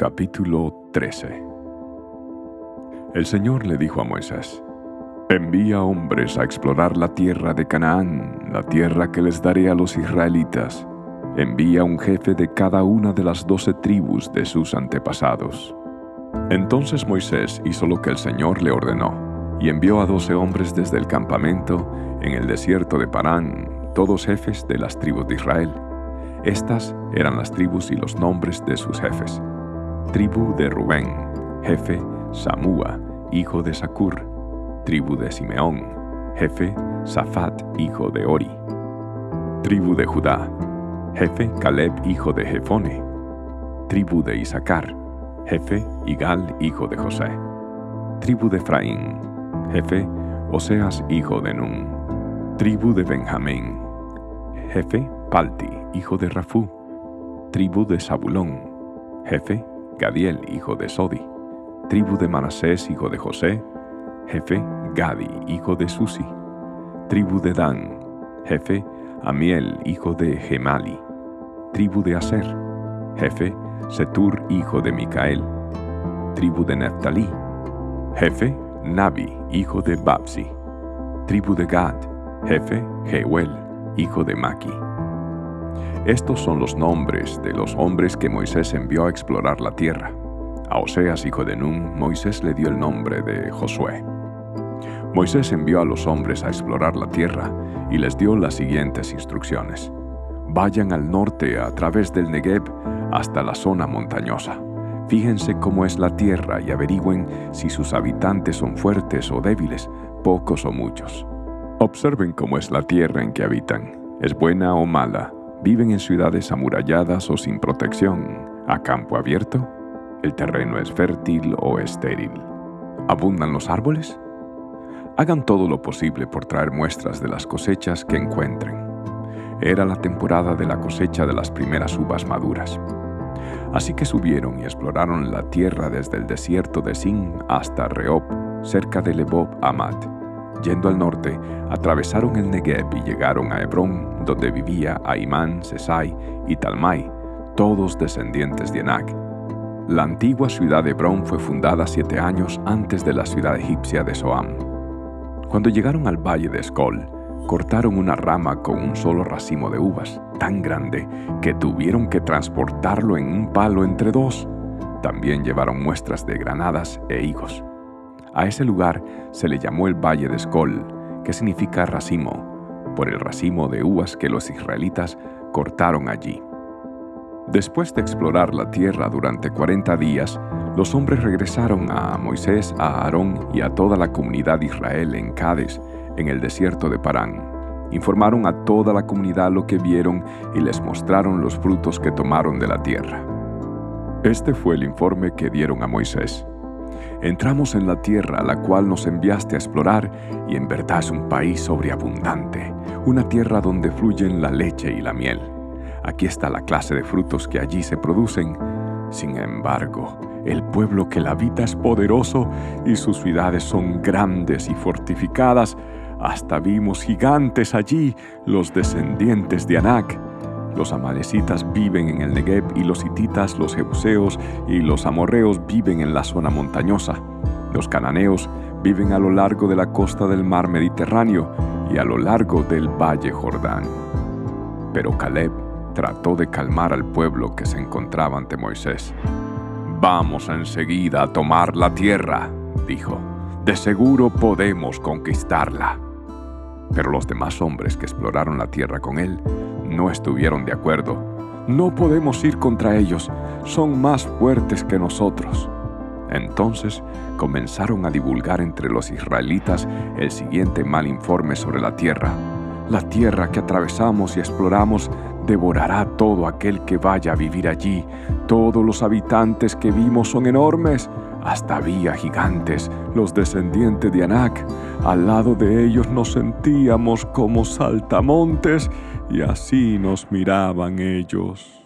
Capítulo 13 El Señor le dijo a Moisés, Envía hombres a explorar la tierra de Canaán, la tierra que les daré a los israelitas. Envía un jefe de cada una de las doce tribus de sus antepasados. Entonces Moisés hizo lo que el Señor le ordenó, y envió a doce hombres desde el campamento en el desierto de Parán, todos jefes de las tribus de Israel. Estas eran las tribus y los nombres de sus jefes Tribu de Rubén, jefe Samúa, hijo de Sacur. Tribu de Simeón, jefe Safat, hijo de Ori. Tribu de Judá, jefe Caleb, hijo de Jefone. Tribu de Isaacar, jefe Igal, hijo de José. Tribu de Efraín, jefe Oseas, hijo de Nun. Tribu de Benjamín, jefe Palti, hijo de Rafú. Tribu de Zabulón, jefe Gadiel, hijo de Sodi, tribu de Manasés, hijo de José, jefe Gadi, hijo de Susi, tribu de Dan, jefe Amiel, hijo de Gemali, tribu de Aser, jefe Setur, hijo de Micael, tribu de Neftalí, jefe Nabi, hijo de Babsi, tribu de Gad, jefe Jeuel, hijo de Maki. Estos son los nombres de los hombres que Moisés envió a explorar la tierra. A Oseas, hijo de Nun, Moisés le dio el nombre de Josué. Moisés envió a los hombres a explorar la tierra y les dio las siguientes instrucciones. Vayan al norte a través del Negev hasta la zona montañosa. Fíjense cómo es la tierra y averigüen si sus habitantes son fuertes o débiles, pocos o muchos. Observen cómo es la tierra en que habitan. ¿Es buena o mala? ¿Viven en ciudades amuralladas o sin protección? ¿A campo abierto? ¿El terreno es fértil o estéril? ¿Abundan los árboles? Hagan todo lo posible por traer muestras de las cosechas que encuentren. Era la temporada de la cosecha de las primeras uvas maduras. Así que subieron y exploraron la tierra desde el desierto de Sin hasta Rehob, cerca de Lebob Amat Yendo al norte, atravesaron el Negev y llegaron a Hebrón, donde vivía Aimán, Sesai y Talmai, todos descendientes de Enac. La antigua ciudad de Hebrón fue fundada siete años antes de la ciudad egipcia de Soam. Cuando llegaron al valle de Escol, cortaron una rama con un solo racimo de uvas, tan grande que tuvieron que transportarlo en un palo entre dos. También llevaron muestras de granadas e higos. A ese lugar se le llamó el Valle de Escol, que significa racimo, por el racimo de uvas que los israelitas cortaron allí. Después de explorar la tierra durante 40 días, los hombres regresaron a Moisés, a Aarón y a toda la comunidad de Israel en Cades, en el desierto de Parán. Informaron a toda la comunidad lo que vieron y les mostraron los frutos que tomaron de la tierra. Este fue el informe que dieron a Moisés. Entramos en la tierra a la cual nos enviaste a explorar y en verdad es un país sobreabundante, una tierra donde fluyen la leche y la miel. Aquí está la clase de frutos que allí se producen. Sin embargo, el pueblo que la habita es poderoso y sus ciudades son grandes y fortificadas. Hasta vimos gigantes allí, los descendientes de Anak los amalecitas viven en el Negev y los hititas, los jebuseos y los amorreos viven en la zona montañosa. Los cananeos viven a lo largo de la costa del mar Mediterráneo y a lo largo del valle Jordán. Pero Caleb trató de calmar al pueblo que se encontraba ante Moisés. Vamos enseguida a tomar la tierra, dijo. De seguro podemos conquistarla. Pero los demás hombres que exploraron la tierra con él no estuvieron de acuerdo. No podemos ir contra ellos, son más fuertes que nosotros. Entonces comenzaron a divulgar entre los israelitas el siguiente mal informe sobre la tierra. La tierra que atravesamos y exploramos devorará todo aquel que vaya a vivir allí. Todos los habitantes que vimos son enormes. Hasta había gigantes, los descendientes de Anak. Al lado de ellos nos sentíamos como saltamontes y así nos miraban ellos.